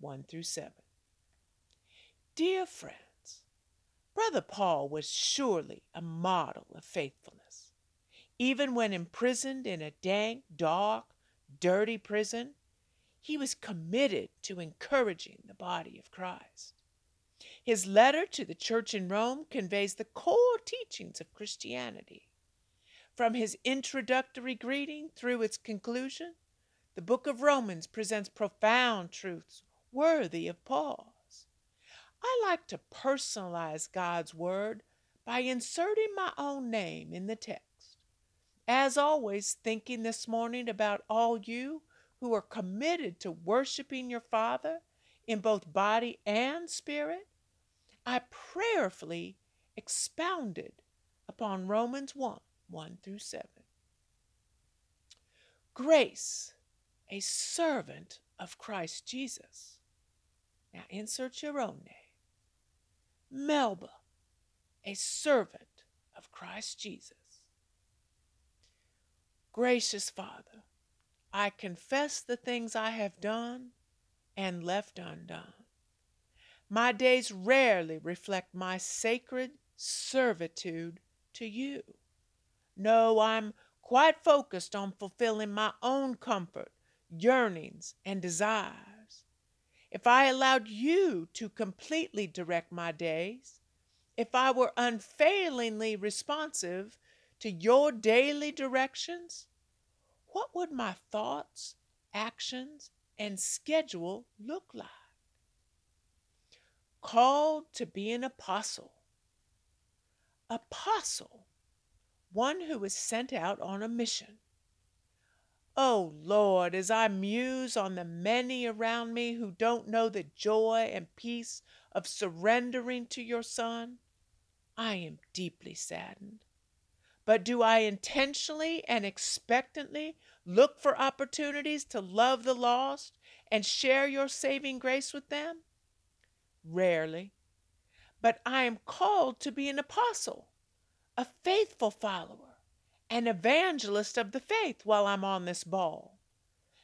1 through 7. Dear friends, Brother Paul was surely a model of faithfulness. Even when imprisoned in a dank, dark, dirty prison, he was committed to encouraging the body of Christ. His letter to the church in Rome conveys the core teachings of Christianity from his introductory greeting through its conclusion, the book of Romans presents profound truths worthy of pause. I like to personalize God's Word by inserting my own name in the text. As always, thinking this morning about all you who are committed to worshiping your Father in both body and spirit, I prayerfully expounded upon Romans 1 1 through 7. Grace, a servant of Christ Jesus. Now insert your own name. Melba, a servant of Christ Jesus. Gracious Father, I confess the things I have done and left undone. My days rarely reflect my sacred servitude to you. No, I'm quite focused on fulfilling my own comfort, yearnings, and desires. If I allowed you to completely direct my days, if I were unfailingly responsive to your daily directions, what would my thoughts, actions, and schedule look like? Called to be an apostle. Apostle one who is sent out on a mission. Oh Lord, as I muse on the many around me who don't know the joy and peace of surrendering to your Son, I am deeply saddened. But do I intentionally and expectantly look for opportunities to love the lost and share your saving grace with them? Rarely. But I am called to be an apostle a faithful follower, an evangelist of the faith while I'm on this ball.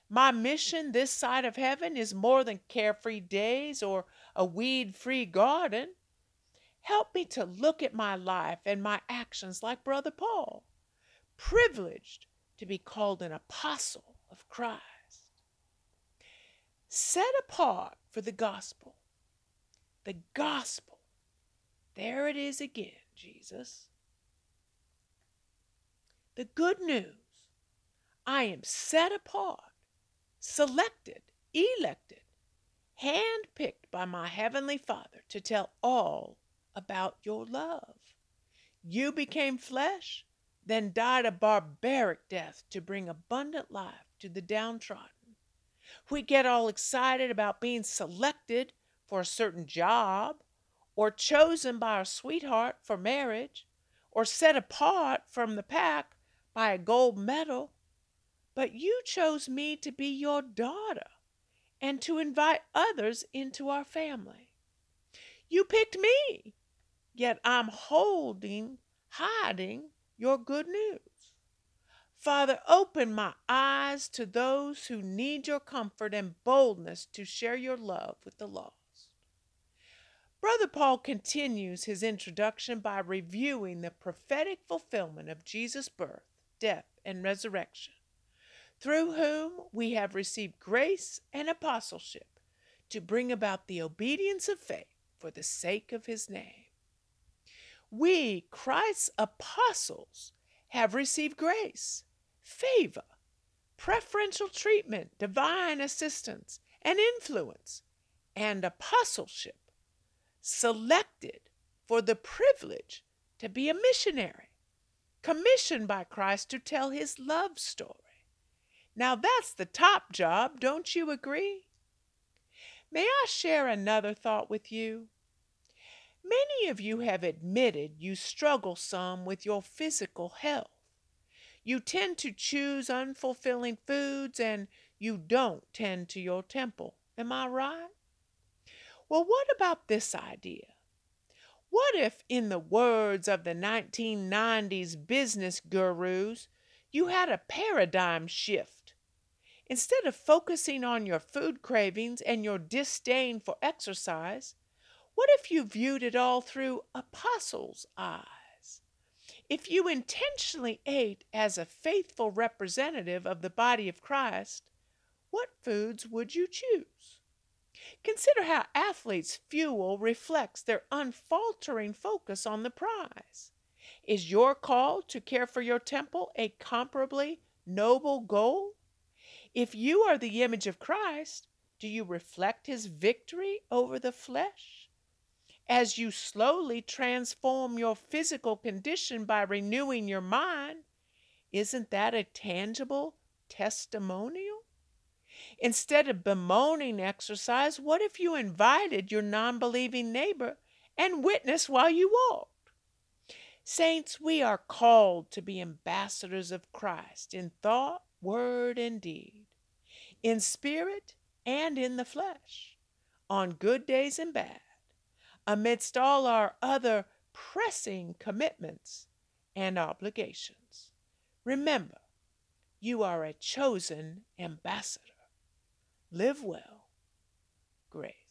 My mission this side of heaven is more than carefree days or a weed free garden. Help me to look at my life and my actions like Brother Paul, privileged to be called an apostle of Christ. Set apart for the gospel. The gospel. There it is again, Jesus. The good news I am set apart, selected, elected, handpicked by my Heavenly Father to tell all about your love. You became flesh, then died a barbaric death to bring abundant life to the downtrodden. We get all excited about being selected for a certain job, or chosen by our sweetheart for marriage, or set apart from the pack by a gold medal, but you chose me to be your daughter and to invite others into our family. You picked me, yet I'm holding, hiding your good news. Father, open my eyes to those who need your comfort and boldness to share your love with the lost. Brother Paul continues his introduction by reviewing the prophetic fulfillment of Jesus' birth death, and resurrection, through whom we have received grace and apostleship to bring about the obedience of faith for the sake of his name. We, Christ's apostles, have received grace, favor, preferential treatment, divine assistance, and influence, and apostleship, selected for the privilege to be a missionary, commissioned by Christ to tell his love story. Now that's the top job, don't you agree? May I share another thought with you? Many of you have admitted you struggle some with your physical health. You tend to choose unfulfilling foods and you don't tend to your temple. Am I right? Well, what about this idea? What if, in the words of the 1990s business gurus, you had a paradigm shift? Instead of focusing on your food cravings and your disdain for exercise, what if you viewed it all through apostles' eyes? If you intentionally ate as a faithful representative of the body of Christ, what foods would you choose? Consider how athletes' fuel reflects their unfaltering focus on the prize. Is your call to care for your temple a comparably noble goal? If you are the image of Christ, do you reflect his victory over the flesh? As you slowly transform your physical condition by renewing your mind, isn't that a tangible testimonial? Instead of bemoaning exercise, what if you invited your non believing neighbor and witnessed while you walked? Saints, we are called to be ambassadors of Christ in thought, word, and deed, in spirit and in the flesh, on good days and bad, amidst all our other pressing commitments and obligations. Remember, you are a chosen ambassador. Live well. Grace.